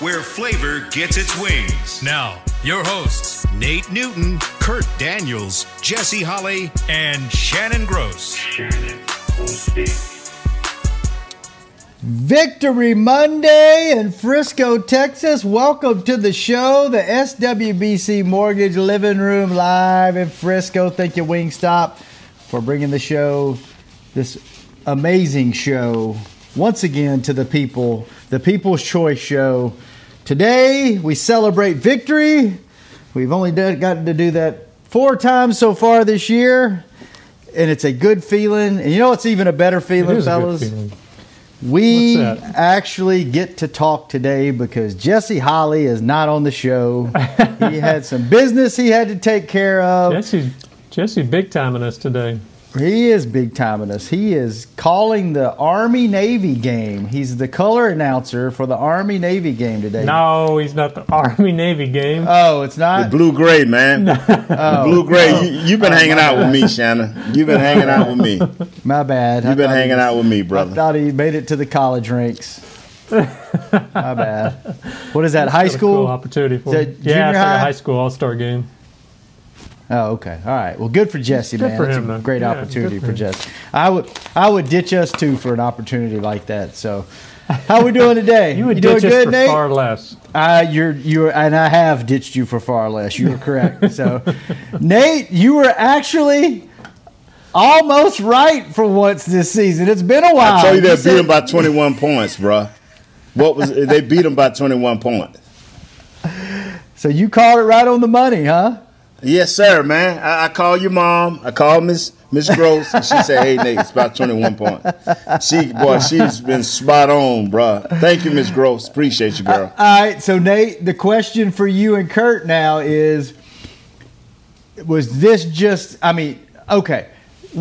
where flavor gets its wings. Now, your hosts, Nate Newton, Kurt Daniels, Jesse Holly, and Shannon Gross. Victory Monday in Frisco, Texas. Welcome to the show, the SWBC Mortgage Living Room live in Frisco. Thank you, Wingstop, for bringing the show, this amazing show, once again to the people, the People's Choice Show. Today, we celebrate victory. We've only gotten to do that four times so far this year, and it's a good feeling. And you know what's even a better feeling, It is a good fellas? feeling. We actually get to talk today because Jesse Holly is not on the show. he had some business he had to take care of. Jesse, Jesse, big timing us today. He is big timing us. He is calling the Army Navy game. He's the color announcer for the Army Navy game today. No, he's not the Army Navy game. Oh, it's not. The blue gray, man. The oh, blue gray. You, you've oh, been hanging out with me, Shannon. You've been hanging out with me. My bad. You've been hanging was- out with me, brother. I thought he made it to the college ranks. My bad. What is that? High What a school? cool opportunity for Is him. that Yeah, junior it's like high? a high school all star game. Oh, okay. All right. Well, good for Jesse, Good man. for That's him, a though. great Yeah, opportunity for for. Jesse. I would, I would ditch us too for an opportunity like that. So, how we doing today? You would doing ditch us good, for Nate? far less. Uh, you're, you're, and I have ditched you for far less. You are correct. so, Nate, you were actually almost right for once this season. It's been a while. I told you they You beat said- them by 21 points, bruh. What was they beat them by 21 points? so you called it right on the money, huh? Yes, sir, man. I, I called your mom. I called Miss Miss Gross, and she said, "Hey, Nate, it's about 21 points." She, boy, she's been spot on, bruh. Thank you, Miss Gross. Appreciate you, girl. Uh, all right, so Nate, the question for you and Kurt now is was this just I mean, okay.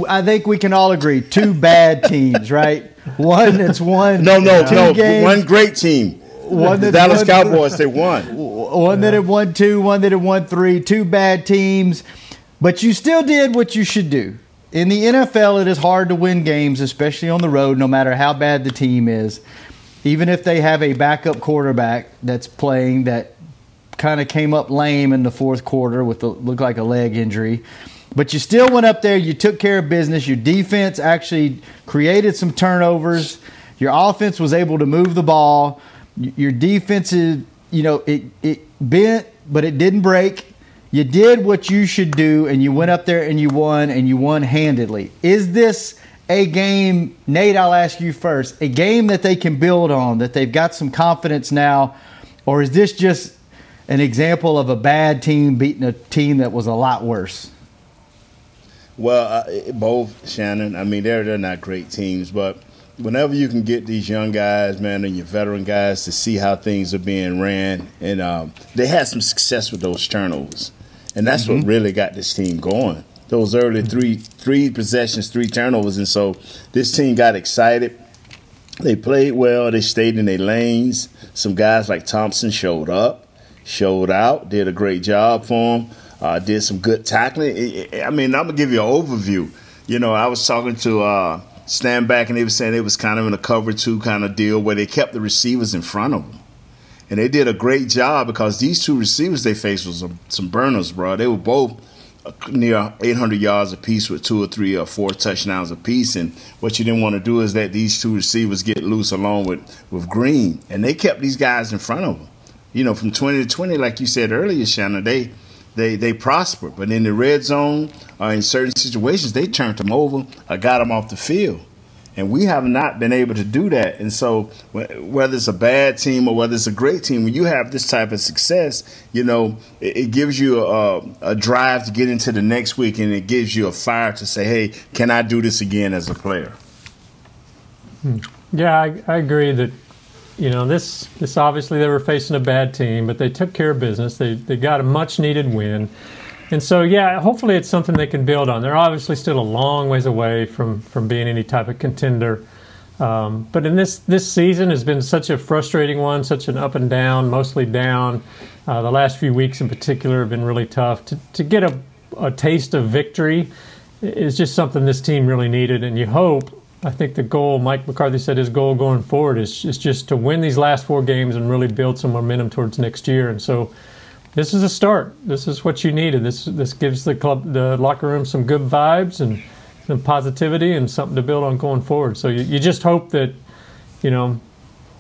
I think we can all agree two bad teams, right? One that's won No, no, no. games, One great team. One the Dallas won- Cowboys. They won. One that had won two, one that had won three, two bad teams, but you still did what you should do. In the NFL, it is hard to win games, especially on the road, no matter how bad the team is. Even if they have a backup quarterback that's playing that kind of came up lame in the fourth quarter with a, looked like a leg injury. But you still went up there, you took care of business. Your defense actually created some turnovers. Your offense was able to move the ball. Your defensive, you know, it, it bent, but it didn't break. You did what you should do, and you went up there and you won, and you won handedly. Is this a game, Nate? I'll ask you first. A game that they can build on, that they've got some confidence now, or is this just an example of a bad team beating a team that was a lot worse? Well, uh, both Shannon. I mean, they're they're not great teams, but whenever you can get these young guys, man, and your veteran guys to see how things are being ran, and um, they had some success with those turnovers, and that's what really got this team going. Those early three three possessions, three turnovers, and so this team got excited. They played well. They stayed in their lanes. Some guys like Thompson showed up, showed out, did a great job for them. Uh, did some good tackling. I mean, I'm gonna give you an overview. You know, I was talking to uh, Stan back, and they were saying it was kind of in a cover two kind of deal where they kept the receivers in front of them, and they did a great job because these two receivers they faced was some, some burners, bro. They were both uh, near 800 yards apiece with two or three or four touchdowns apiece. And what you didn't want to do is that these two receivers get loose along with, with Green. And they kept these guys in front of them. You know, from 20 to 20, like you said earlier, Shannon, they they they prospered. But in the red zone or in certain situations, they turned them over or got them off the field. And we have not been able to do that. And so, whether it's a bad team or whether it's a great team, when you have this type of success, you know, it, it gives you a, a drive to get into the next week and it gives you a fire to say, hey, can I do this again as a player? Hmm. Yeah, I, I agree that you know this this obviously they were facing a bad team, but they took care of business. They they got a much needed win. and so yeah, hopefully it's something they can build on. They're obviously still a long ways away from from being any type of contender. Um, but in this this season has been such a frustrating one, such an up and down, mostly down. Uh, the last few weeks in particular have been really tough. To to get a a taste of victory is just something this team really needed, and you hope. I think the goal, Mike McCarthy said his goal going forward is, is just to win these last four games and really build some momentum towards next year. And so this is a start. This is what you needed. This this gives the club, the locker room, some good vibes and some positivity and something to build on going forward. So you, you just hope that you know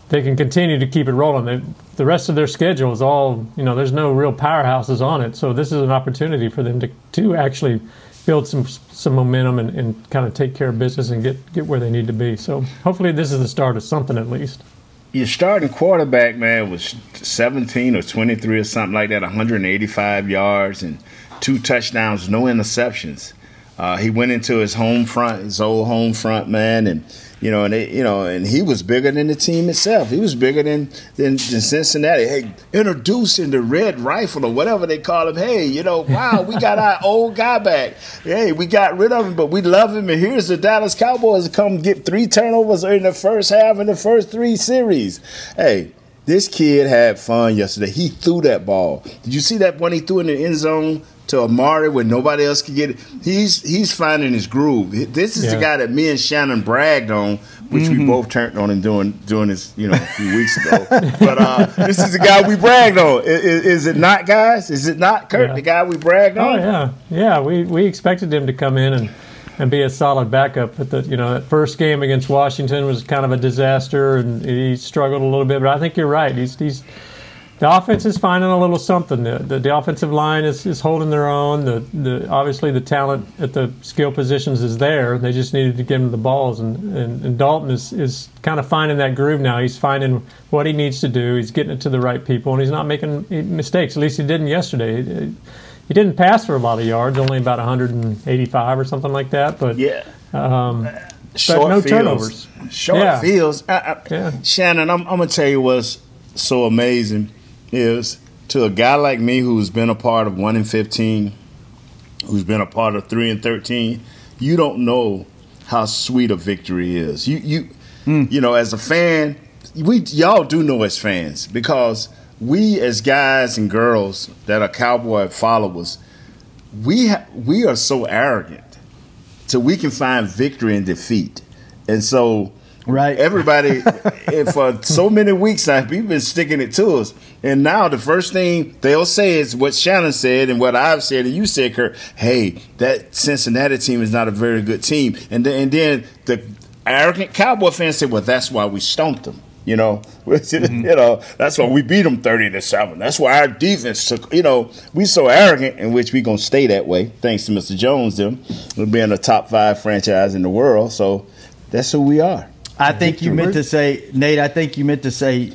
they can continue to keep it rolling. They, the rest of their schedule is all you know. There's no real powerhouses on it, so this is an opportunity for them to to actually build some some momentum and, and kind of take care of business and get get where they need to be. So hopefully this is the start of something at least your starting quarterback, man, was 17 or 23 or something like that, 185 yards and two touchdowns, no interceptions. Uh, he went into his home front, his old home front, man, and you know, and they, you know, and he was bigger than the team itself. He was bigger than than, than Cincinnati. Hey, introducing the red rifle or whatever they call him. Hey, you know, wow, we got our old guy back. Hey, we got rid of him, but we love him. And here's the Dallas Cowboys to come get three turnovers in the first half in the first three series. Hey, this kid had fun yesterday. He threw that ball. Did you see that one he threw in the end zone to Amari when nobody else could get it? He's he's finding his groove. This is yeah. the guy that me and Shannon bragged on, which mm-hmm. we both turned on and doing doing this, you know, a few weeks ago. but uh, this is the guy we bragged on. Is, is, it not, guys? Is it not Kurt, yeah. the guy we bragged oh, on? Oh yeah, yeah. We we expected him to come in and and be a solid backup. But the you know that first game against Washington was kind of a disaster, and he struggled a little bit. But I think you're right. He's he's the offense is finding a little something. The, the, the, offensive line is, is holding their own. The, the obviously the talent at the skill positions is there. They just needed to give them the balls, and, and, and Dalton is, is kind of finding that groove now. He's finding what he needs to do. He's getting it to the right people, and he's not making mistakes. At least he didn't yesterday he didn't pass for a lot of yards, only about 185 or something like that. But yeah, um, short no fields. turnovers. Short yeah. fields. I, I, yeah. Shannon, I'm, I'm gonna tell you what's so amazing is to a guy like me who's been a part of one in 15, who's been a part of three and 13. You don't know how sweet a victory is. You you mm. you know as a fan, we y'all do know as fans because we as guys and girls that are cowboy followers, we ha- we are so arrogant, so we can find victory in defeat, and so right everybody for so many weeks now we've been sticking it to us, and now the first thing they'll say is what Shannon said and what I've said and you said, Kurt. Hey, that Cincinnati team is not a very good team, and then, and then the arrogant cowboy fans say, well, that's why we stomped them. You know, mm-hmm. you know that's why we beat them thirty to seven. That's why our defense took. You know, we so arrogant, in which we gonna stay that way, thanks to Mr. Jones. Them, we're being a top five franchise in the world. So that's who we are. I think you meant to say, Nate. I think you meant to say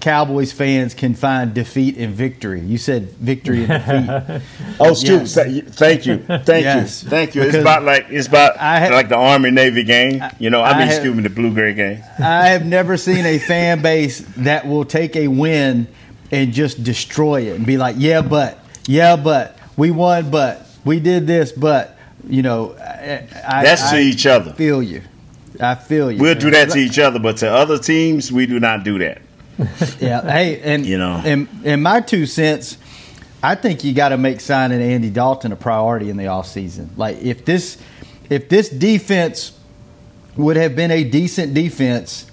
Cowboys fans can find defeat in victory. You said victory and defeat. oh, yes. thank you, thank yes. you, thank you. It's about like it's about have, like the Army Navy game. You know, I, I mean, have, excuse me, the blue gray game. I have never seen a fan base that will take a win and just destroy it and be like, yeah, but, yeah, but we won, but we did this, but you know, I, that's I, to each other. Feel you. I feel you. We'll man. do that to each other, but to other teams, we do not do that. yeah. Hey, and you know, in, in my two cents, I think you got to make signing Andy Dalton a priority in the offseason. Like if this if this defense would have been a decent defense,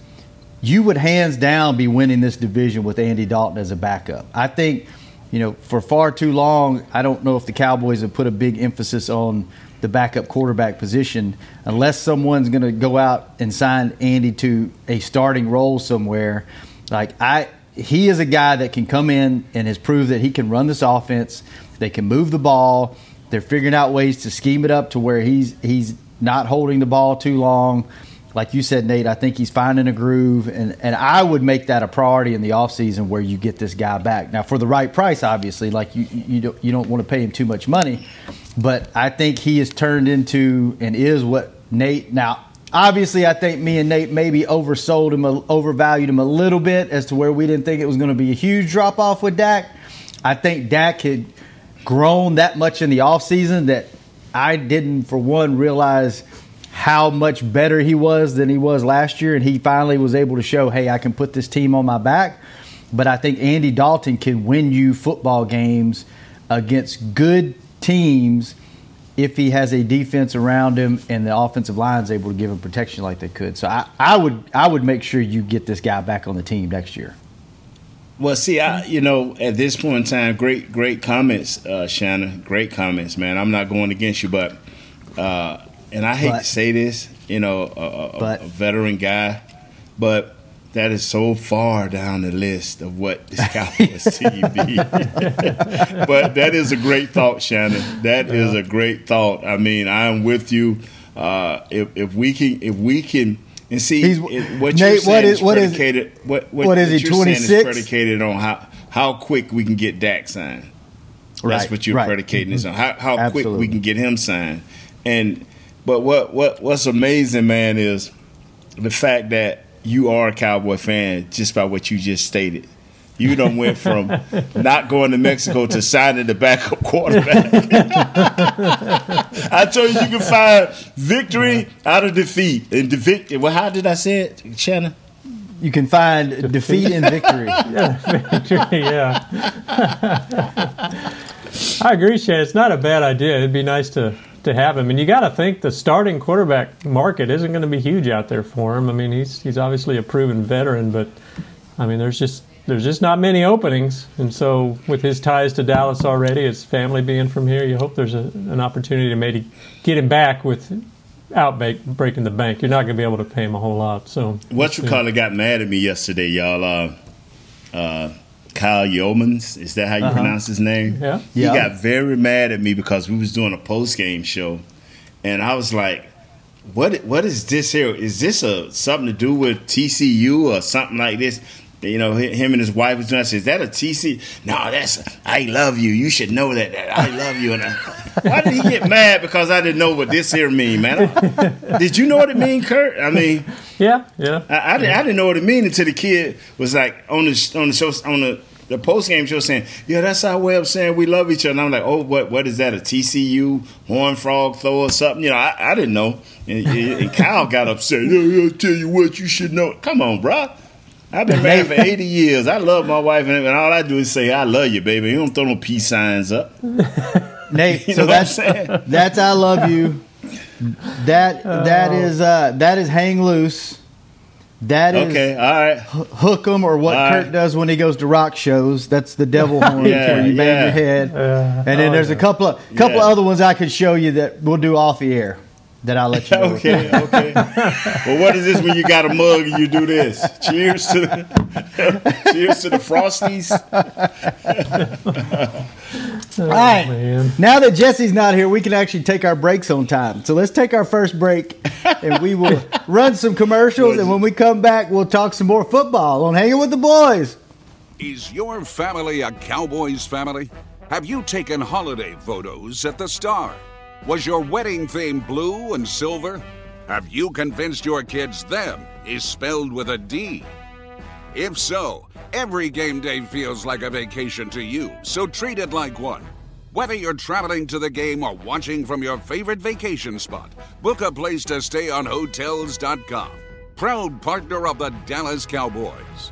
you would hands down be winning this division with Andy Dalton as a backup. I think, you know, for far too long, I don't know if the Cowboys have put a big emphasis on the backup quarterback position unless someone's going to go out and sign Andy to a starting role somewhere like I, he is a guy that can come in and has proved that he can run this offense. They can move the ball. They're figuring out ways to scheme it up to where he's he's not holding the ball too long. Like you said, Nate, I think he's finding a groove, and, and I would make that a priority in the offseason where you get this guy back. Now, for the right price, obviously, like you, you, don't, you don't want to pay him too much money, but I think he has turned into and is what Nate. Now, obviously, I think me and Nate maybe oversold him, overvalued him a little bit as to where we didn't think it was going to be a huge drop off with Dak. I think Dak had grown that much in the offseason that I didn't, for one, realize how much better he was than he was last year. And he finally was able to show, hey, I can put this team on my back. But I think Andy Dalton can win you football games against good teams if he has a defense around him and the offensive line is able to give him protection like they could. So I, I would I would make sure you get this guy back on the team next year. Well, see, I you know at this point in time, great great comments, uh, Shannon. Great comments, man. I'm not going against you, but uh, and I hate But- to say this, you know, a, a, But- a veteran guy, but that is so far down the list of what this Cowboys team be. but that is a great thought, Shannon. That is a great thought. I mean, I'm with you. Uh, if, if we can, if we can, and see He's- what Nate, you're what saying is- is what is- predicated. what, what, what is he, 26? predicated on how how quick we can get Dak signed. That's Right, what you're right. predicating this on. How how quick we can get him signed. And but what what what's amazing, man, is the fact that you are a Cowboy fan just by what you just stated. You done went from not going to Mexico to signing the backup quarterback. I told you you can find victory out of defeat. And the vic- well, how did I say it, Shannon? You can find defeat and victory. yeah. Victory. Yeah. I agree, Shan. It's not a bad idea. It'd be nice to, to have him. And you got to think the starting quarterback market isn't going to be huge out there for him. I mean, he's he's obviously a proven veteran, but I mean, there's just there's just not many openings. And so, with his ties to Dallas already, his family being from here, you hope there's a, an opportunity to maybe get him back without ba- breaking the bank. You're not going to be able to pay him a whole lot. So, What you call it got mad at me yesterday, y'all. Uh, uh, Kyle Youmans, is that how you uh-huh. pronounce his name? Yeah. He Yeah. got very mad at me because we was doing a post game show, and I was like, "What? What is this here? Is this a something to do with TCU or something like this?" You know, him and his wife was doing. I said, "Is that a TC?" No, that's. I love you. You should know that. that I love you. And I, why did he get mad? Because I didn't know what this here mean, man. did you know what it mean, Kurt? I mean. yeah, yeah. I, I, didn't, I didn't know what it mean until the kid was like on the on the show on the the post game show saying, "Yeah, that's our way of saying we love each other." And I'm like, "Oh, what what is that? A TCU horn frog throw or something?" You know, I, I didn't know. And, and Kyle got upset. Yeah, yeah, I tell you what, you should know. Come on, bro. I've been married for 80 years. I love my wife, and, and all I do is say, "I love you, baby." You don't throw no peace signs up. Nate, You so that's what I'm that's I love you. That that is uh, that is hang loose. That is Okay, all right. hook 'em or what All Kurt right. does when he goes to rock shows. That's the devil horn Yeah, where you bang your head. and then oh, there's a couple of couple Yeah. other ones I could show you that we'll do off the air. That I'll let you know. Okay, okay. well, what is this when you got a mug and you do this? Cheers to the cheers to the frosties. Oh, All right. man. Now that Jesse's not here, we can actually take our breaks on time. So let's take our first break and we will run some commercials. And when we come back, we'll talk some more football on Hanging with the Boys. Is your family a Cowboys family? Have you taken holiday photos at the Star? Was your wedding theme blue and silver? Have you convinced your kids them is spelled with a D? If so, every game day feels like a vacation to you, so treat it like one. Whether you're traveling to the game or watching from your favorite vacation spot, book a place to stay on Hotels.com. Proud partner of the Dallas Cowboys.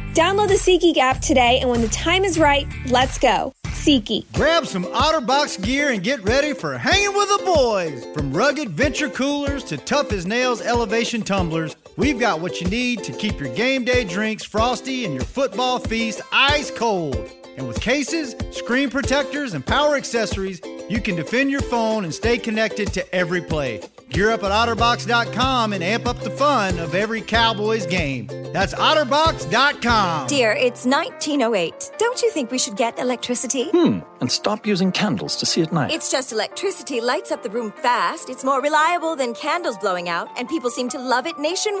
Download the SeatGeek app today, and when the time is right, let's go. SeatGeek. Grab some OtterBox gear and get ready for hanging with the boys. From rugged venture coolers to tough as nails elevation tumblers, we've got what you need to keep your game day drinks frosty and your football feast ice cold. And with cases, screen protectors, and power accessories, you can defend your phone and stay connected to every play. Gear up at OtterBox.com and amp up the fun of every Cowboys game. That's OtterBox.com. Dear, it's 1908. Don't you think we should get electricity? Hmm, and stop using candles to see at night. It's just electricity lights up the room fast. It's more reliable than candles blowing out, and people seem to love it nationwide.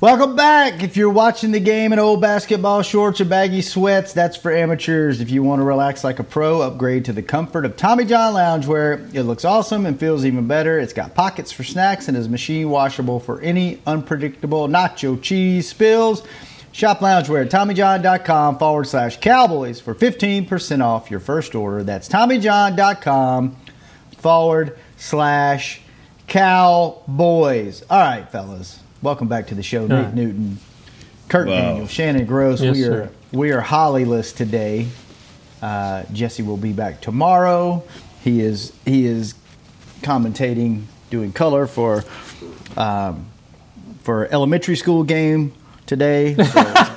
Welcome back. If you're watching the game in old basketball shorts or baggy sweats, that's for amateurs. If you want to relax like a pro, upgrade to the comfort of Tommy John Loungewear. It looks awesome and feels even better. It's got pockets for snacks and is machine washable for any unpredictable nacho cheese spills. Shop loungewear at TommyJohn.com forward slash cowboys for 15% off your first order. That's TommyJohn.com forward slash cowboys. All right, fellas. Welcome back to the show. Nate right. Newton, Kurt Wow. Daniel, Shannon Gross. Yes, we are sir. we are Hollyless today. Uh, Jesse will be back tomorrow. He is he is commentating, doing color for um, for elementary school game today.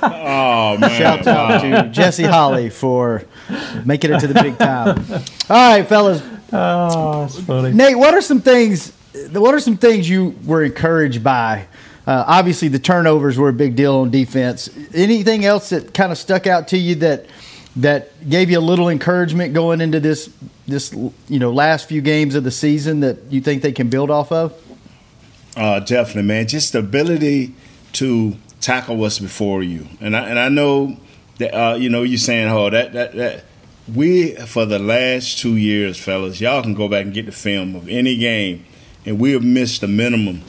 So Oh man! shout out to Jesse Holly for making it to the big time. All right, fellas. Oh, that's funny. Nate, what are some things? What are some things you were encouraged by? Uh, obviously, the turnovers were a big deal on defense. Anything else that kind of stuck out to you that that gave you a little encouragement going into this this you know last few games of the season that you think they can build off of? Uh, definitely, man. Just the ability to tackle what's before you, and I and I know that uh, you know you're saying, "Oh, that that that." We for the last two years, fellas, y'all can go back and get the film of any game, and we have missed the minimum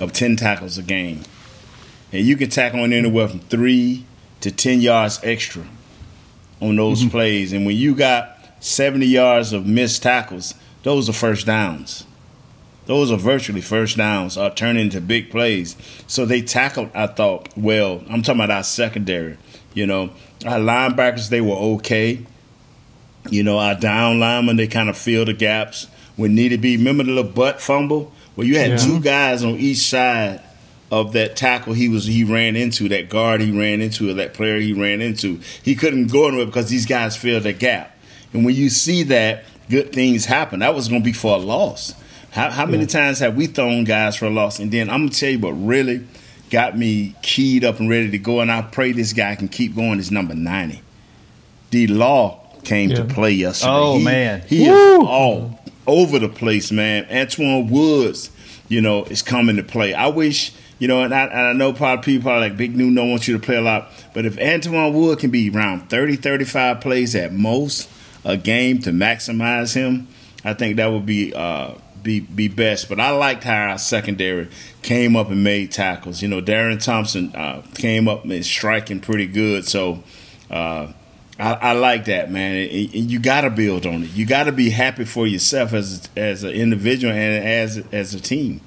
of ten tackles a game, and you can tackle on anywhere from three to ten yards extra on those mm-hmm. plays, and when you got seventy yards of missed tackles, those are first downs. Those are virtually first downs, are turning into big plays. So they tackled, I thought, well. I'm talking about our secondary. You know, our linebackers, they were okay. You know, our down linemen, they kind of filled the gaps when needed be. Remember the little butt fumble? Where you had Yeah. two guys on each side of that tackle he was he ran into, that guard he ran into, or that player he ran into. He couldn't go anywhere because these guys filled the gap. And when you see that, good things happen. That was going to be for a loss. How, how many times have we thrown guys for a loss? And then I'm gonna tell you what really got me keyed up and ready to go. And I pray this guy can keep going. Is number ninety. D Law came to play yesterday. Oh, He- man. he is all over the place, man. Antwaun Woods, you know, is coming to play. I wish. You know, and I, and I know probably people are like Big New don't want you to play a lot, but if Antwaun Wood can be around 30, 35 plays at most a game to maximize him, I think that would be uh, be be best. But I liked how our secondary came up and made tackles. You know, Darian Thompson uh, came up and striking pretty good. So uh, I, I like that, man. And, and you got to build on it. You got to be happy for yourself as as an individual and as as a team.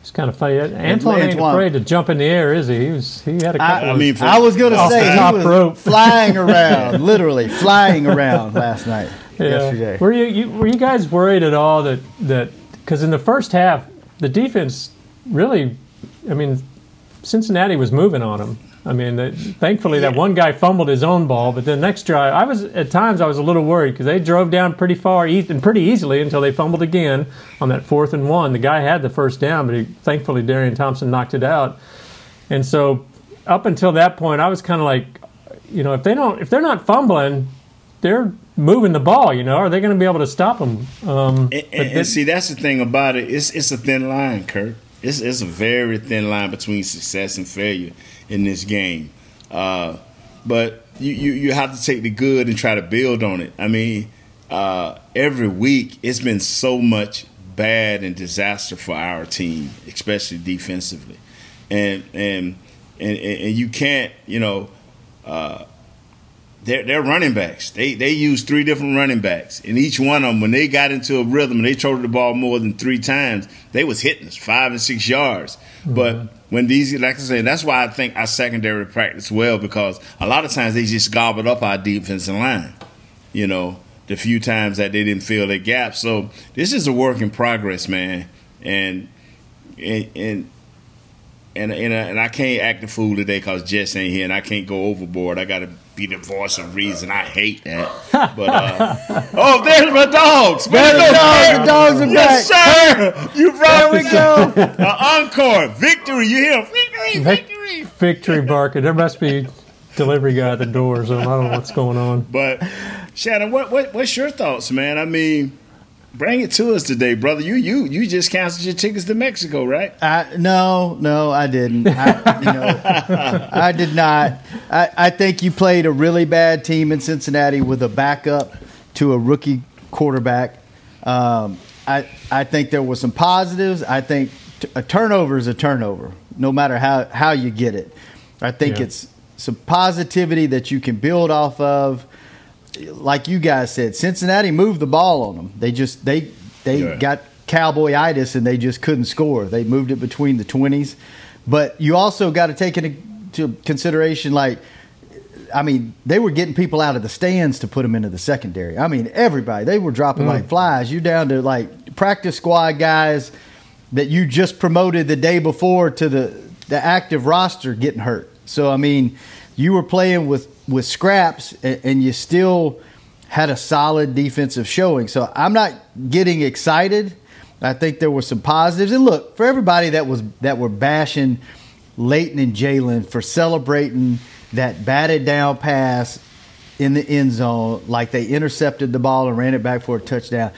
It's kind of funny. Uh, Antwaun ain't afraid to jump in the air, is he? He was. He had a couple. I of, mean, for- I was going to say the he was rope. flying around, literally flying around last night, yesterday. Were you, you were you guys worried at all that that because in the first half the defense really, I mean, Cincinnati was moving on them. I mean, they, thankfully that one guy fumbled his own ball, but the next drive, I was at times I was a little worried because they drove down pretty far e- and pretty easily until they fumbled again on that fourth and one. The guy had the first down, but he, thankfully Darian Thompson knocked it out. And so up until that point, I was kind of like, you know, if they don't, if they're not fumbling, they're moving the ball. You know, are they going to be able to stop them? Um, And, and, and see, that's the thing about it. It's it's a thin line, Kurt. It's it's a very thin line between success and failure in this game. Uh, but you, you you have to take the good and try to build on it. I mean, uh, every week it's been so much bad and disaster for our team, especially defensively, and and and and, you can't you know. Uh, they're, they're running backs. They they use three different running backs, and each one of them, when they got into a rhythm and they throw the ball more than three times, they was hitting us five and six yards. Mm-hmm. But when these, like I said, that's why I think our secondary practice well because a lot of times they just gobbled up our defensive line. You know, the few times that they didn't fill their gap. So this is a work in progress, man, and and. and and and, and I can't act a fool today because Jess ain't here, and I can't go overboard. I got to be the voice of reason. I hate that. But uh, oh, there's my dogs. There's the dogs. The dogs are yes, back. sir. You brought we go. uh, encore, victory. You hear victory, victory, victory barking. There must be delivery guy at the door, so I don't know what's going on. But Shannon, what, what what's your thoughts, man? I mean. Bring it to us today, brother. You you you just canceled your tickets to Mexico, right? I, no, no, I didn't. I, you know, I did not. I, I think you played a really bad team in Cincinnati with a backup to a rookie quarterback. Um, I I think there was some positives. I think t- a turnover is a turnover, no matter how how you get it. I think yeah. it's some positivity that you can build off of like you guys said, Cincinnati moved the ball on them. They just they they yeah. got cowboyitis and they just couldn't score. They moved it between the twenties, but you also got to take into consideration like. I mean, they were getting people out of the stands to put them into the secondary. I mean, everybody. They were dropping mm. like flies. You're down to like practice squad guys that you just promoted the day before to the the active roster getting hurt. So I mean, you were playing with with scraps, and, and you still had a solid defensive showing. So I'm not getting excited. I think there were some positives. And look, for everybody that was that were bashing Leighton and Jaylon for celebrating that batted down pass in the end zone, like they intercepted the ball and ran it back for a touchdown.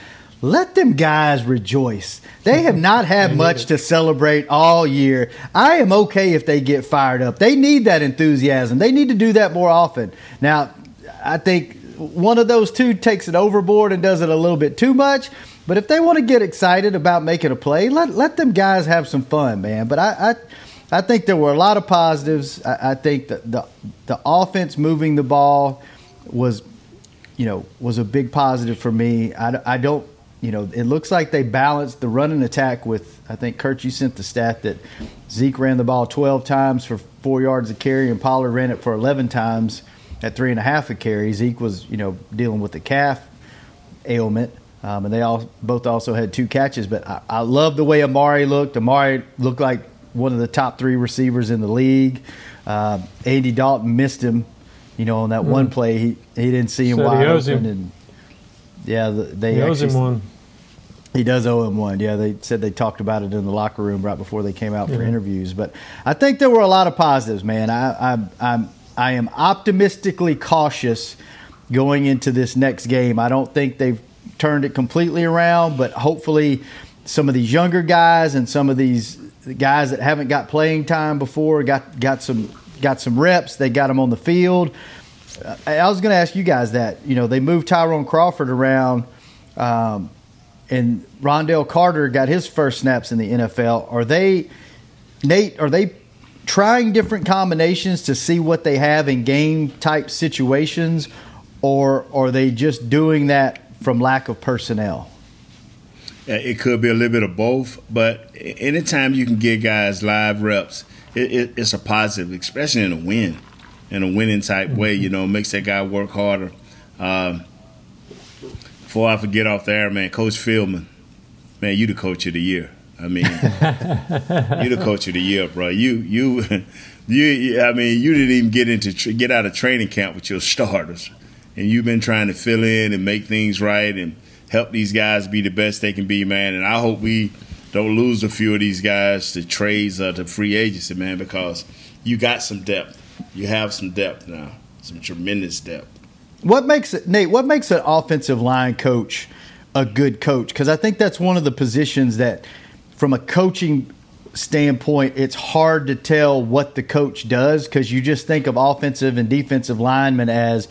Let them guys rejoice. They have not had much to celebrate all year. I am okay if they get fired up. They need that enthusiasm. They need to do that more often. Now, I think one of those two takes it overboard and does it a little bit too much. But if they want to get excited about making a play, let let them guys have some fun, man. But I I, I think there were a lot of positives. I, I think that the the offense moving the ball was, you know, was a big positive for me. I, I don't you know, it looks like they balanced the running attack with. I think Kurt, you sent the stat that Zeke ran the ball 12 times for four yards a carry, and Pollard ran it for 11 times at three and a half a carry. Zeke was, you know, dealing with the calf ailment, um, and they all both also had two catches. But I, I love the way Amari looked. Amari looked like one of the top three receivers in the league. Uh, Andy Dalton missed him, you know, on that mm. one play. He he didn't see him Said wide open, him. and yeah, they he owes him one. He does owe him one. Yeah, they said they talked about it in the locker room right before they came out for yeah. interviews. But I think there were a lot of positives, man. I, I, I'm I am optimistically cautious going into this next game. I don't think they've turned it completely around, but hopefully some of these younger guys and some of these guys that haven't got playing time before got got some got some reps. They got them on the field. I was going to ask you guys that. You know, they moved Tyrone Crawford around. Um, and Ron'Dell Carter got his first snaps in the NFL. Are they, Nate? Are they trying different combinations to see what they have in game type situations, or are they just doing that from lack of personnel? It could be a little bit of both, but anytime you can get guys live reps, it, it, it's a positive, especially in a win, in a winning type mm-hmm. way. You know, makes that guy work harder. Um, before I forget off the air, man, Coach Philbin, man, you the coach of the year. I mean, you the coach of the year, bro. You you you. I mean, you didn't even get into get out of training camp with your starters, and you've been trying to fill in and make things right and help these guys be the best they can be, man. And I hope we don't lose a few of these guys to trades or to free agency, man, because you got some depth. You have some depth now, some tremendous depth. What makes it, Nate? What makes an offensive line coach a good coach? Because I think that's one of the positions that, from a coaching standpoint, it's hard to tell what the coach does because you just think of offensive and defensive linemen as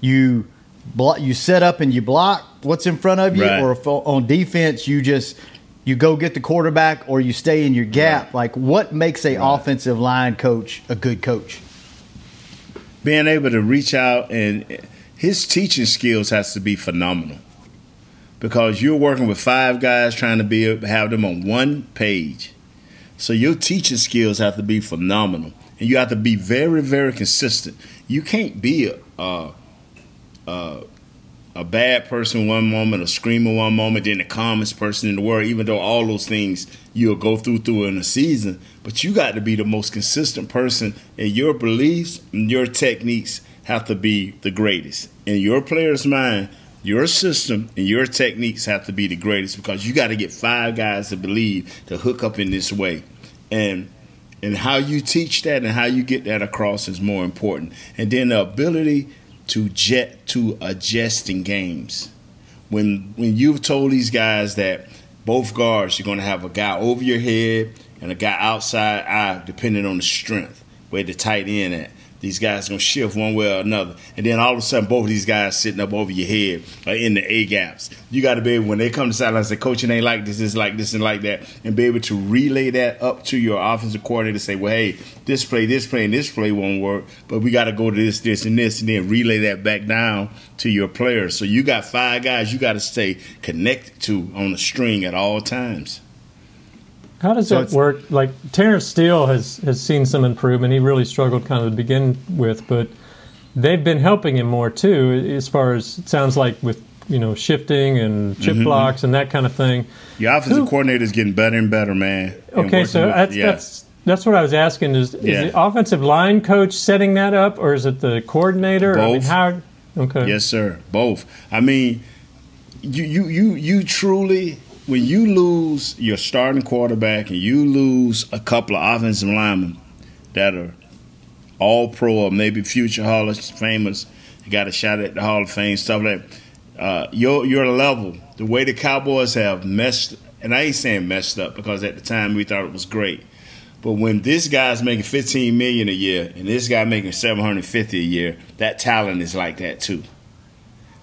you block, you set up and you block what's in front of you, right. or on defense you just you go get the quarterback or you stay in your gap. Right. Like, what makes a right. offensive line coach a good coach? Being able to reach out and his teaching skills has to be phenomenal because you're working with five guys trying to be have them on one page. So your teaching skills have to be phenomenal, and you have to be very, very consistent. You can't be a a, a, a bad person one moment, a screamer one moment, then the calmest person in the world. Even though all those things you'll go through through in a season, but you got to be the most consistent person, and your beliefs and your techniques have to be the greatest. In your player's mind your system and your techniques have to be the greatest because you got to get five guys to believe to hook up in this way. And and how you teach that and how you get that across is more important. And then the ability to jet to adjust in games. When when you've told these guys that both guards you're going to have a guy over your head and a guy outside eye depending on the strength where the tight end at these guys gonna shift one way or another, and then all of a sudden both of these guys sitting up over your head are in the A gaps. You got to be able when they come to sideline say, "Coaching ain't like this, is like this, and like that," and be able to relay that up to your offensive coordinator. To say, "Well, hey, this play, this play, and this play won't work, but we got to go to this, this, and this," and then relay that back down to your players. So you got five guys you got to stay connected to on the string at all times. How does so that work? Like Terence Steele has has seen some improvement. He really struggled kind of to begin with, but they've been helping him more too, as far as it sounds like with you know shifting and chip mm-hmm. blocks and that kind of thing. Your offensive Who, coordinator is getting better and better, man. Okay, so with, that's, yeah. that's that's what I was asking. Is, is yeah. the offensive line coach setting that up, or is it the coordinator? Both. I mean, how? Okay. Yes, sir. Both. I mean, you you you you truly when you lose your starting quarterback and you lose a couple of offensive linemen that are all pro or maybe future Hall of Famers, got a shot at the Hall of Fame, stuff like that. Uh, your your level, the way the Cowboys have messed, and I ain't saying messed up because at the time we thought it was great. But when this guy's making 15 million a year and this guy making 750 a year, that talent is like that too.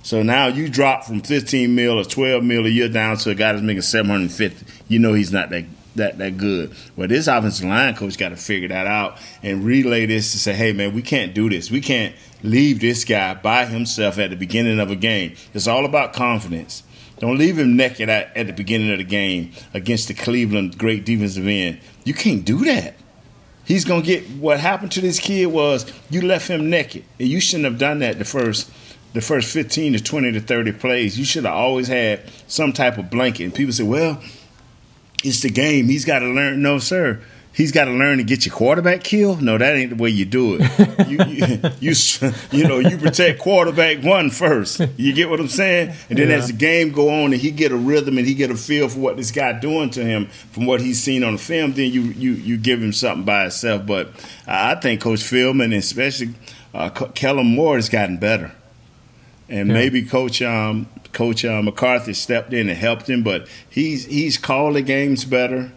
So now you drop from 15 mil or 12 mil a year down to a guy that's making 750. You know he's not that that that good. Well, this offensive line coach got to figure that out and relay this to say, hey man, we can't do this. We can't leave this guy by himself at the beginning of a game. It's all about confidence. Don't leave him naked at, at the beginning of the game against the Cleveland great defensive end. You can't do that. He's gonna get what happened to this kid was you left him naked, and you shouldn't have done that the first the first 15 to 20 to 30 plays, you should have always had some type of blanket. And people say, well, it's the game. He's got to learn. No, sir. He's got to learn to get your quarterback killed. No, that ain't the way you do it. you, you, you, you, know, you protect quarterback one first. You get what I'm saying? And then yeah. as the game go on and he get a rhythm and he get a feel for what this guy doing to him from what he's seen on the film, then you you you give him something by itself. But I think Coach Philbin, especially uh, Kellen Moore, has gotten better and yeah. maybe Coach um, Coach uh, McCarthy stepped in and helped him, but he's he's called the games better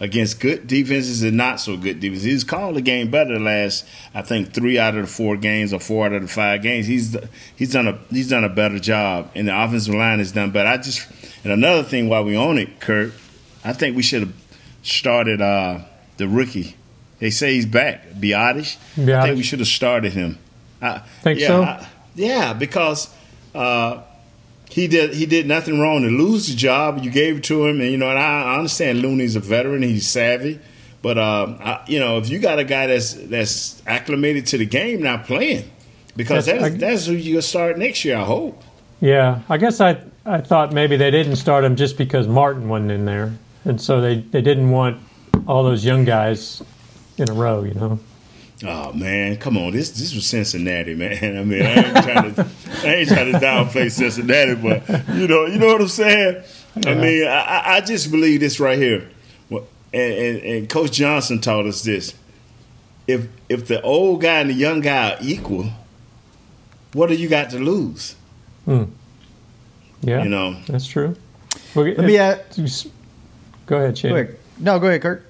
against good defenses and not so good defenses. He's called the game better the last I think three out of the four games or four out of the five games. He's he's done a he's done a better job, and the offensive line has done better. I just and another thing while we own it, Kurt, I think we should have started uh, the rookie. They say he's back, Biadasz. I think we should have started him. I, think yeah, so. I, yeah, because uh, he did he did nothing wrong to lose the job. You gave it to him, and you know, and I, understand Looney's a veteran, he's savvy, but uh, I, you know, if you got a guy that's that's acclimated to the game, not playing, because that's that's, that's who you'll start next year. I hope. Yeah, I guess I I thought maybe they didn't start him just because Martin wasn't in there, and so they they didn't want all those young guys in a row, you know. Oh man, come on! This this was Cincinnati, man. I mean, I ain't trying to I ain't trying to downplay Cincinnati, but you know, you know what I'm saying. Yeah. I mean, I, I just believe this right here, and, and, and Coach Johnson taught us this: if if the old guy and the young guy are equal, what do you got to lose? Hmm. Yeah, you know that's true. Well, Let me add, go ahead, Shane. No, go ahead, Kurt.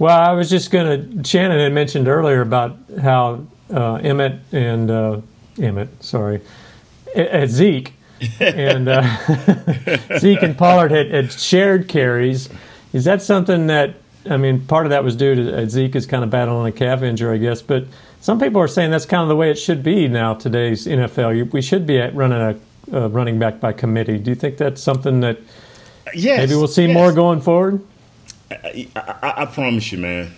Well, I was just going to. Shannon had mentioned earlier about how uh, Emmett and uh, Emmett, sorry, at Zeke and uh, Zeke and Pollard had, had, shared carries. Is that something that I mean, part of that was due to uh, Zeke is kind of battling a calf injury, I guess. But some people are saying that's kind of the way it should be now. Today's NFL, You- we should be at running a uh, running back by committee. Do you think that's something that Yes, maybe we'll see yes. more going forward? I, I, I promise you, man.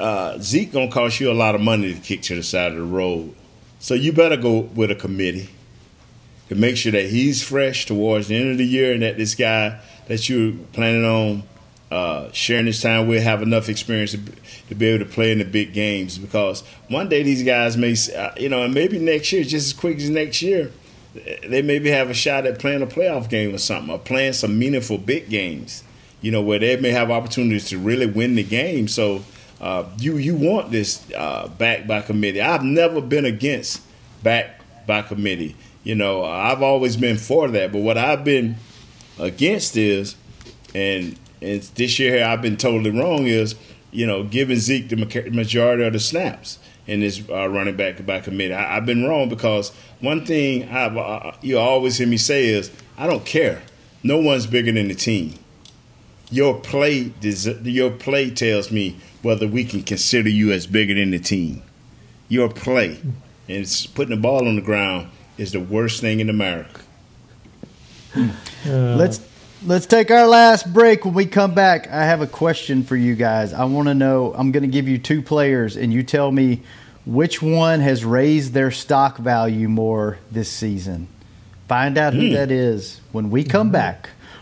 Uh, Zeke gonna cost you a lot of money to kick to the side of the road, so you better go with a committee to make sure that he's fresh towards the end of the year, and that this guy that you're planning on uh, sharing this time with have enough experience to, be- to be able to play in the big games. Because one day these guys may, uh, you know, and maybe next year, just as quick as next year, they maybe have a shot at playing a playoff game or something, or playing some meaningful big games. You know, where they may have opportunities to really win the game. So uh, you you want this uh, back by committee. I've never been against back by committee. You know, I've always been for that. But what I've been against is, and and this year I've been totally wrong is, you know, giving Zeke the majority of the snaps in this uh, running back by committee. I, I've been wrong because one thing I've, uh, you always hear me say is, I don't care. No one's bigger than the team. Your play, des- your play tells me whether we can consider you as bigger than the team. Your play, and it's putting the ball on the ground is the worst thing in America. Let's let's take our last break. When we come back, I have a question for you guys. I want to know. I'm going to give you two players, and you tell me which one has raised their stock value more this season. Find out who Hmm. that is when we come back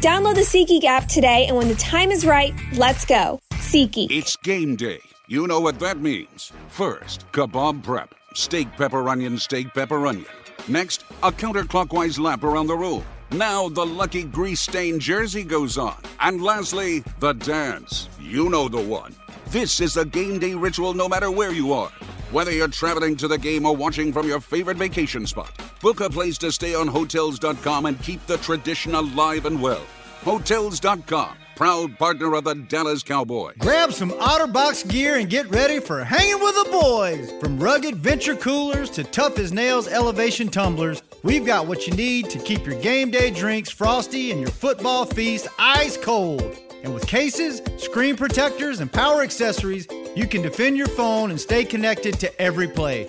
Download the SeatGeek app today, and when the time is right, let's go. SeatGeek. It's game day. You know what that means. First, kebab prep. Steak, pepper, onion, steak, pepper, onion. Next, a counterclockwise lap around the room. Now the lucky grease stained jersey goes on. And lastly, the dance. You know the one. This is a game day ritual no matter where you are. Whether you're traveling to the game or watching from your favorite vacation spot, book a place to stay on Hotels.com and keep the tradition alive and well. Hotels.com, proud partner of the Dallas Cowboys. Grab some OtterBox gear and get ready for hanging with the boys. From rugged venture coolers to tough as nails elevation tumblers, we've got what you need to keep your game day drinks frosty and your football feast ice cold. And with cases, screen protectors, and power accessories, you can defend your phone and stay connected to every play.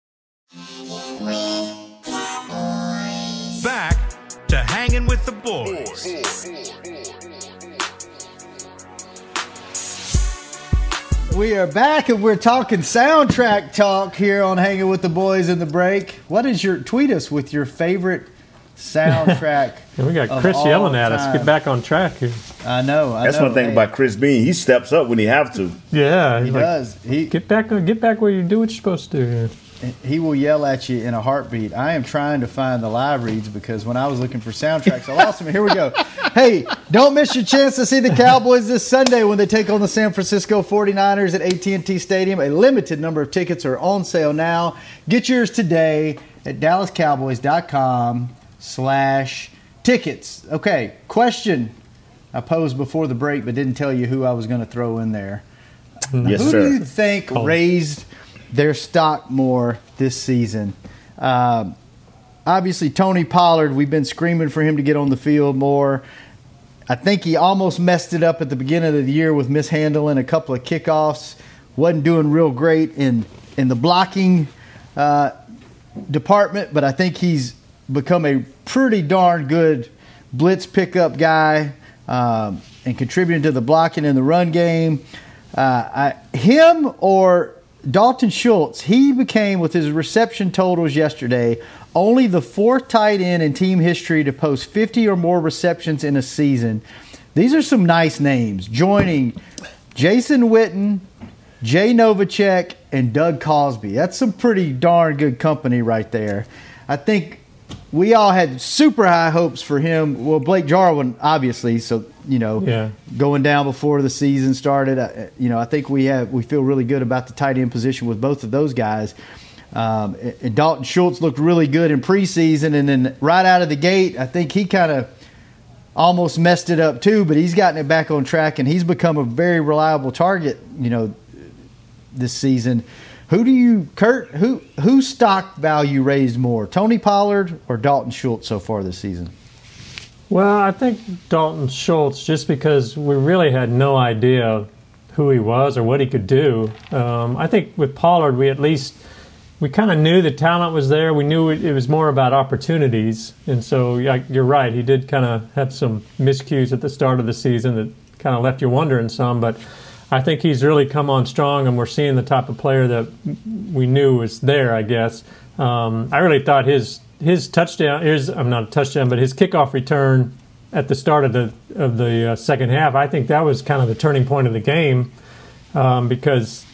We are back and we're talking soundtrack talk here on Hanging with the Boys in the break. What is your tweet us with your favorite soundtrack? Yeah, we got of Chris all yelling at us. Get back on track here. I know. I That's know. one thing Hey, about Chris Bean. He steps up when he have to. Yeah, He like, does. He Get back, get back where you do what you're supposed to do. Here. He will yell at you in a heartbeat. I am trying to find the live reads because when I was looking for soundtracks, I lost them. Here we go. Hey, don't miss your chance to see the Cowboys this Sunday when they take on the San Francisco 49ers at AT&T Stadium. A limited number of tickets are on sale now. Get yours today at dallascowboys.com slash tickets. Okay, question I posed before the break but didn't tell you who I was going to throw in there. Yes, Who sir. do you think raised their stock more this season? Um, obviously, Tony Pollard, we've been screaming for him to get on the field more. I think he almost messed it up at the beginning of the year with mishandling a couple of kickoffs. Wasn't doing real great in, in the blocking uh, department, but I think he's become a pretty darn good blitz pickup guy um, and contributing to the blocking in the run game. Uh, I, him or Dalton Schultz, he became, with his reception totals yesterday, only the fourth tight end in team history to post 50 or more receptions in a season. These are some nice names, joining Jason Witten, Jay Novacek, and Doug Cosbie. That's some pretty darn good company right there. I think we all had super high hopes for him. Well, Blake Jarwin, obviously, so you know, Yeah. going down before the season started. uh, You know, I think we have we feel really good about the tight end position with both of those guys. Um, and- and Dalton Schultz looked really good in preseason, and then right out of the gate, I think he kind of almost messed it up too. But he's gotten it back on track, and he's become a very reliable target. You know, this season. Who do you, Kurt? Who whose stock value raised more, Tony Pollard or Dalton Schultz so far this season? Well, I think Dalton Schultz, just because we really had no idea who he was or what he could do. Um, I think with Pollard, we at least we kind of knew the talent was there. We knew it, it was more about opportunities, and so yeah, you're right. He did kind of have some miscues at the start of the season that kind of left you wondering some, but. I think he's really come on strong, and we're seeing the type of player that we knew was there. I guess um, I really thought his his touchdown, his I'm not a touchdown, but his kickoff return at the start of the of the uh, second half. I think that was kind of the turning point of the game um, because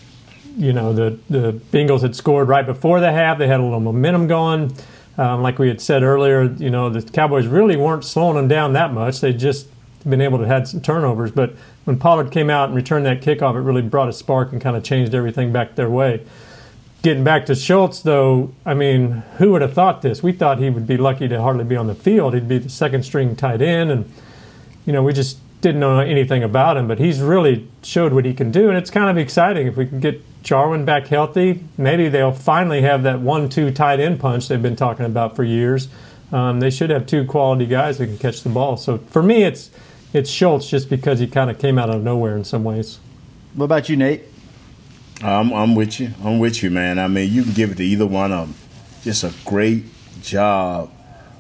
you know the the Bengals had scored right before the half. They had a little momentum going. Um, like we had said earlier, you know the Cowboys really weren't slowing them down that much. They just been able to have some turnovers, but when Pollard came out and returned that kickoff, it really brought a spark and kind of changed everything back their way. Getting back to Schultz, though, I mean, who would have thought this? We thought he would be lucky to hardly be on the field. He'd be the second string tight end, and you know, we just didn't know anything about him. But he's really showed what he can do, and it's kind of exciting if we can get Jarwin back healthy. Maybe they'll finally have that one-two tight end punch they've been talking about for years. Um, they should have two quality guys that can catch the ball. So for me, it's it's Schultz just because he kind of came out of nowhere in some ways. What about you, Nate? I'm, I'm with you. I'm with you, man. I mean, you can give it to either one of them. Just a great job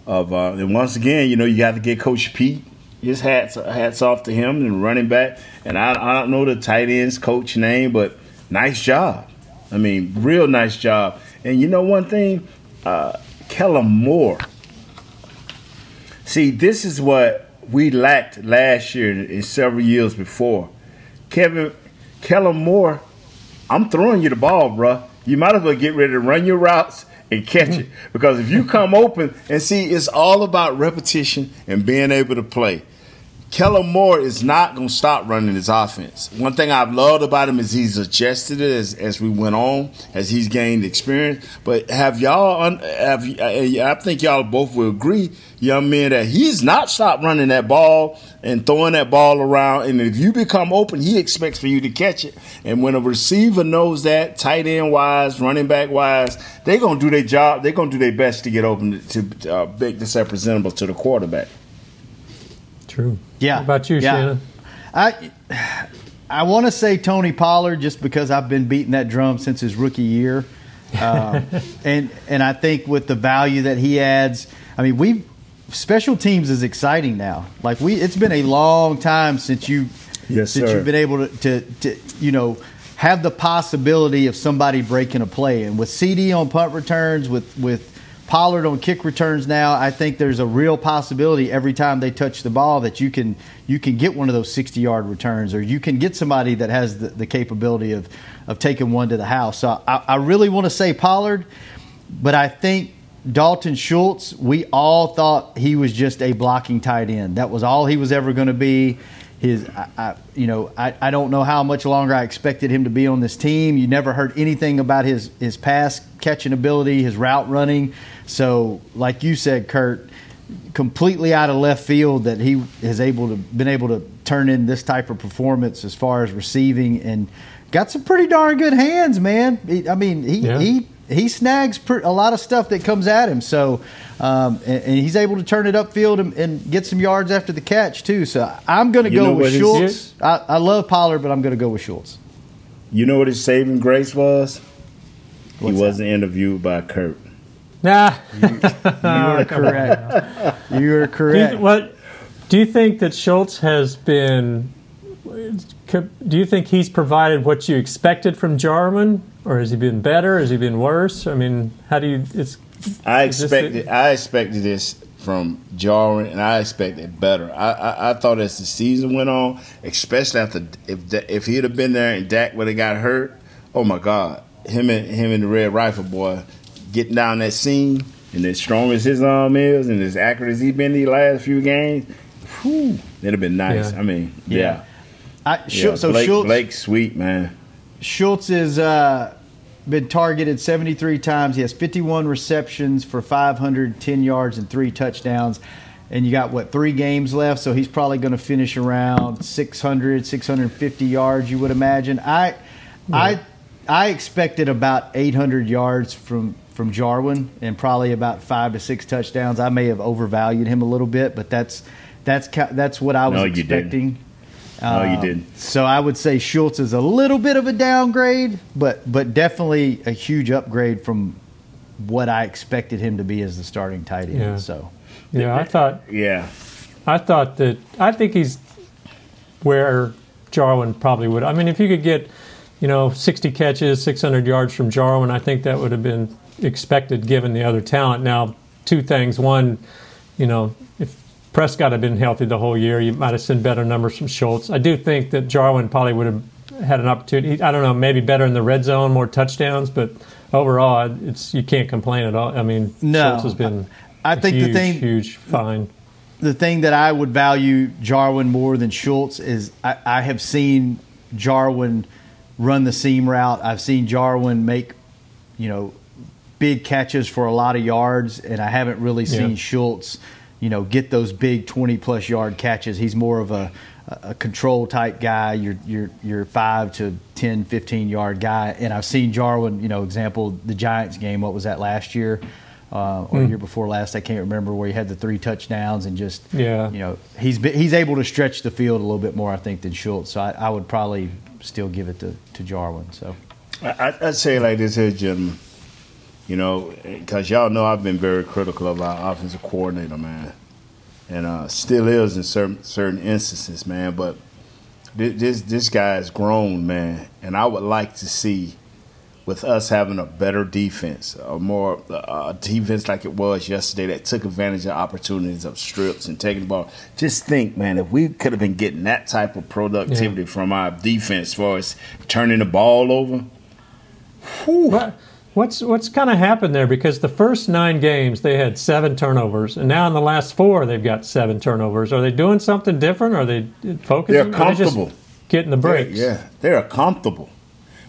of. Uh, and once again, you know, you got to get Coach Peete. His hats hats off to him and running back. And I, I don't know the tight ends coach name, but nice job. I mean, real nice job. And you know one thing, uh, Kellen Moore. See, this is what we lacked last year and several years before. Kevin Kellen Moore, I'm throwing you the ball, bruh. You might as well get ready to run your routes and catch it. Because if you come open and see, it's all about repetition and being able to play. Kellen Moore is not going to stop running his offense. One thing I've loved about him is he's adjusted it as, as we went on, as he's gained experience. But have y'all, have I think y'all both will agree, young men, that he's not stopped running that ball and throwing that ball around. And if you become open, he expects for you to catch it. And when a receiver knows that, tight end wise, running back wise, they're going to do their job. They're going to do their best to get open to, to uh, make this representable to the quarterback. True. Yeah. What about you, Yeah. Shannon? I I want to say Tony Pollard just because I've been beating that drum since his rookie year, um, and and I think with the value that he adds, I mean we special teams is exciting now. Like we, it's been a long time since you Yes, since sir. you've been able to, to to you know have the possibility of somebody breaking a play, and with CD on punt returns, with with Pollard on kick returns now, I think there's a real possibility every time they touch the ball that you can you can get one of those 60 yard returns, or you can get somebody that has the, the capability of of taking one to the house. So I, I really want to say Pollard, but I think Dalton Schultz, we all thought he was just a blocking tight end. That was all he was ever going to be. His, I, I, you know, I, I don't know how much longer I expected him to be on this team. You never heard anything about his his pass catching ability, his route running. So, like you said, Kurt, completely out of left field that he has able to been able to turn in this type of performance as far as receiving and got some pretty darn good hands, man. I mean, he Yeah. he he snags a lot of stuff that comes at him. So, um, and, and he's able to turn it upfield and, and get some yards after the catch too. So I'm going to go with Schultz. I, I love Pollard, but I'm going to go with Schultz. You know what his saving grace was? What's he wasn't interviewed by Kurt. Nah, you, you are correct. You are correct. Do you, what do you think that Schultz has been? Do you think he's provided what you expected from Jarwin, or has he been better? Has he been worse? I mean, how do you? It's. I expected. I expected this from Jarwin, and I expected better. I, I, I, thought as the season went on, especially after if if he'd have been there and Dak would have got hurt, oh my God, him and him and the Red Rifle boy getting down that seam, and as strong as his arm is, and as accurate as he's been these last few games, whew, it'd have been nice. Yeah. I mean, yeah. yeah. I, yeah. So Blake, Schultz, Blake, sweet man. Schultz has Uh, been targeted 73 times. He has 51 receptions for 510 yards and three touchdowns. And you got what three games left, so he's probably going to finish around 600, 650 yards. You would imagine. I, yeah. I, I expected about 800 yards from from Jarwin and probably about five to six touchdowns. I may have overvalued him a little bit, but that's that's that's what I was no, expecting. Oh, you did. Um, so I would say Schultz is a little bit of a downgrade, but but definitely a huge upgrade from what I expected him to be as the starting tight end. Yeah. So yeah, I thought yeah, I thought that I think he's where Jarwin probably would. I mean, if you could get you know 60 catches, 600 yards from Jarwin, I think that would have been expected given the other talent. Now, two things. One, you know, if Prescott had been healthy the whole year, you might have seen better numbers from Schultz. I do think that Jarwin probably would have had an opportunity. I don't know, maybe better in the red zone, more touchdowns, but overall, it's you can't complain at all. I mean, no, Schultz has been. I think huge, the thing, huge, fine. The thing that I would value Jarwin more than Schultz is I, I have seen Jarwin run the seam route. I've seen Jarwin make, you know, big catches for a lot of yards, and I haven't really seen yeah. Schultz you know, get those big 20 plus yard catches. He's more of a, a control type guy, your, your, your 5 to 10, 15 yard guy. And I've seen Jarwin, you know, example, the Giants game, what was that last year? Uh, or mm. year before last, I can't remember, where he had the three touchdowns and just, yeah. you know, he's he's able to stretch the field a little bit more, I think, than Schultz. So I, I would probably still give it to, to Jarwin. So I, would say like this here, gentlemen. You know, because y'all know I've been very critical of our offensive coordinator, man, and uh, still is in certain certain instances, man. But this this guy is grown, man, and I would like to see with us having a better defense, a more uh, defense like it was yesterday that took advantage of opportunities of strips and taking the ball. Just think, man, if we could have been getting that type of productivity yeah. from our defense, as far as turning the ball over. Whew. What's what's kind of happened there? Because the first nine games they had seven turnovers, and now in the last four they've got seven turnovers. Are they doing something different? Are they focusing? They're comfortable. They getting the breaks. They're, yeah, they're comfortable.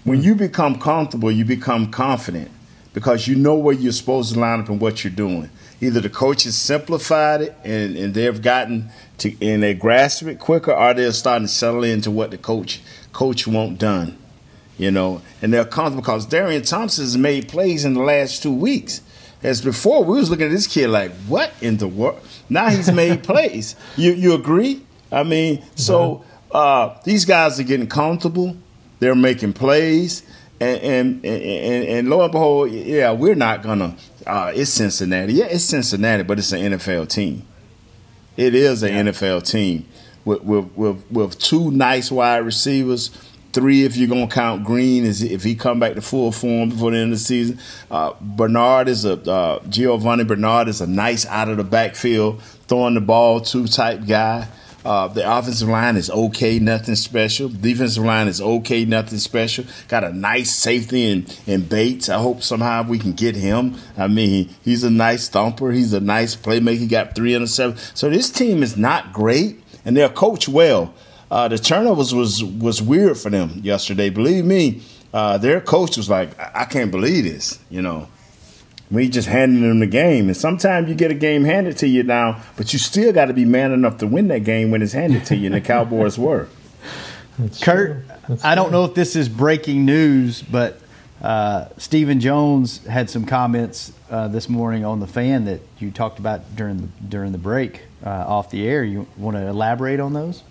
When you become comfortable, you become confident because you know where you're supposed to line up and what you're doing. Either the coach has simplified it and, and they've gotten to and they grasp it quicker, or they're starting to settle into what the coach coach won't done you know, and they're comfortable because Darian Thompson's made plays in the last two weeks. As before, we was looking at this kid like, what in the world? Now he's made plays. You you agree? I mean, so uh, these guys are getting comfortable. They're making plays, and and and, and lo and behold, yeah, we're not gonna. Uh, it's Cincinnati. Yeah, it's Cincinnati, but it's an NFL team. It is an yeah. NFL team with, with with with two nice wide receivers Three, if you're gonna count Green, is if he come back to full form before the end of the season. Uh, Bernard is a uh, Giovani Bernard is a nice out of the backfield throwing the ball to type guy. Uh, the offensive line is okay, nothing special. Defensive line is okay, nothing special. Got a nice safety in, in Bates. I hope somehow we can get him. I mean, he's a nice thumper. He's a nice playmaker. He got three interceptions. So this team is not great, and they're coached well. Uh, the turnovers was was weird for them yesterday. Believe me, uh, their coach was like, I-, I can't believe this," you know. We just handed them the game, and sometimes you get a game handed to you now, but you still got to be man enough to win that game when it's handed to you. And the Cowboys were. That's Kurt, I don't know if this is breaking news, but uh, Stephen Jones had some comments uh, this morning on the fan that you talked about during the during the break uh, off the air. You want to elaborate on those?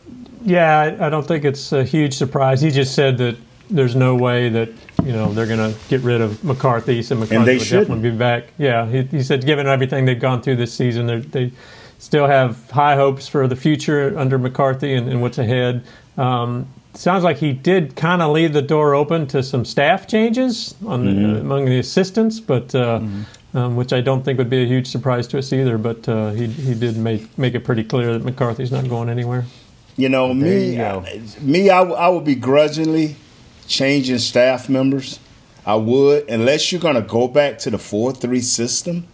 Yeah, I, I don't think it's a huge surprise. He just said that there's no way that you know they're going to get rid of McCarthy, so McCarthy they will definitely be back. Yeah, he, he said given everything they've gone through this season, they're- they still have high hopes for the future under McCarthy and, and what's ahead. Um, sounds like he did kind of leave the door open to some staff changes on the, Mhm. among the assistants, but. Uh, Mm-hmm. um, which I don't think would be a huge surprise to us either, but uh, he, he did make, make it pretty clear that McCarthy's not going anywhere. You know, me, I, me, I, I would begrudgingly changing staff members. I would, unless you're going to go back to the four-three system.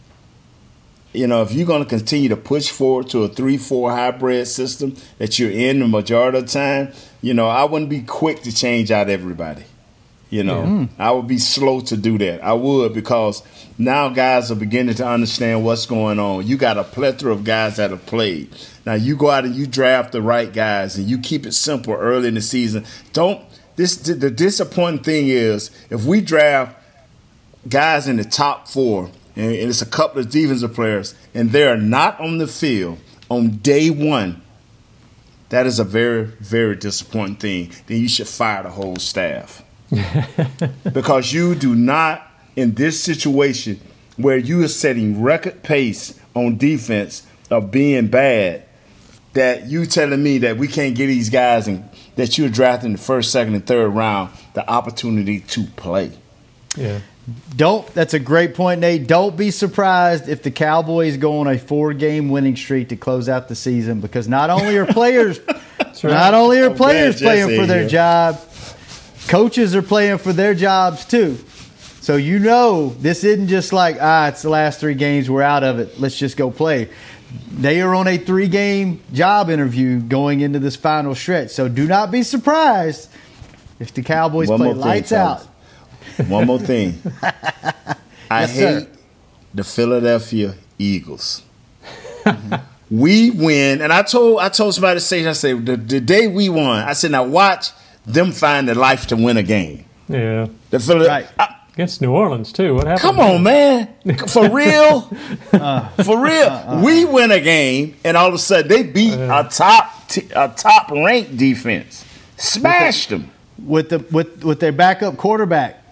You know, if you're going to continue to push forward to a three-four hybrid system that you're in the majority of the time, you know, I wouldn't be quick to change out everybody. You know. I would be slow to do that. I would because now guys are beginning to understand what's going on. You got a plethora of guys that have played. Now you go out and you draft the right guys and you keep it simple early in the season. Don't this the disappointing thing is if we draft guys in the top four and it's a couple of defensive players and they're not on the field on day one, that is a very, very disappointing thing. Then you should fire the whole staff because you do not in this situation where you are setting record pace on defense of being bad that you telling me that we can't get these guys and that you're drafting the first second and third round the opportunity to play Yeah. Don't. That's a great point, Nate. Don't be surprised if the Cowboys go on a four-game winning streak to close out the season because not only are players, not only are players glad playing for their here. job, coaches are playing for their jobs too. So you know this isn't just like ah, it's the last three games, we're out of it. Let's just go play. They are on a three-game job interview going into this final stretch. So do not be surprised if the Cowboys One play lights out. One more thing i Yes, sir. hate the philadelphia eagles we win and i told i told somebody to say i said the, the day we won i said now watch them find the life to win a game Yeah. the Philly, Against New Orleans, too. What happened? Come on, man. For real? Uh, For real. Uh, uh, we win a game, and all of a sudden they beat a top t- a top ranked defense. Smashed them. with the with with their backup quarterback.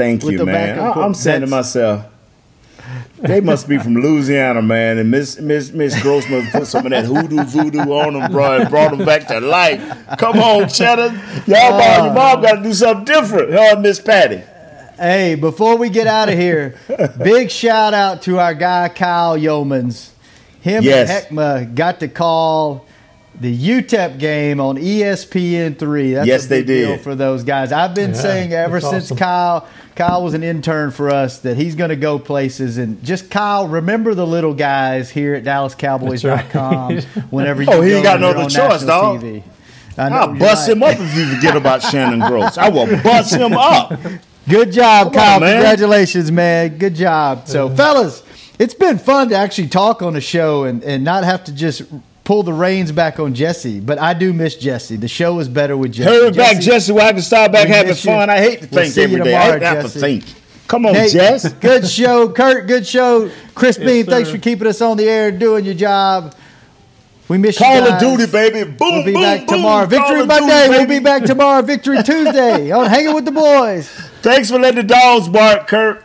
Thank you, man. I- I'm saying to myself, they must be from Louisiana, man. And Miss Miss Miss Grossman put some of that hoodoo voodoo on them, bro, and brought them back to life. Come on, Cheddar. Y'all, mom, your mom uh. got to do something different. And Miss Patty. Hey, before we get out of here, big shout out to our guy Kyle Youmans. Him Yes. and Heckma got to call the UTEP game on E ESPN three. That's Yes, a they big deal did. for those guys. I've been Yeah, saying ever since awesome. Kyle Kyle was an intern for us that he's going to go places and just Kyle remember the little guys here at DallasCowboys.com That's whenever you Oh, he go ain't got and no other choice, national dog. TV. I know, I'll bust right. him up if you forget about Shannon Gross. I will bust him up. Good job, Come on, Kyle. man. Congratulations, man. Good job. So, fellas, it's been fun to actually talk on the show and, and not have to just pull the reins back on Jesse. But I do miss Jesse. The show is better with Jesse. Hurry back, Jesse, where I can start back we having miss you. fun. I hate to We'll think see you every day. I hate to tomorrow, have to Jesse. think. Come on, Hey, Jess. good show. Kurt, good show. Chris Yes, Bean, thanks for keeping us on the air and doing your job. We miss you Call of. Duty, baby. Boom, We'll be boom, back boom. tomorrow. Victory of Monday. Duty, we'll be back tomorrow. Victory Tuesday on Hanging with the Boys. Thanks for letting the dogs bark, Kurt.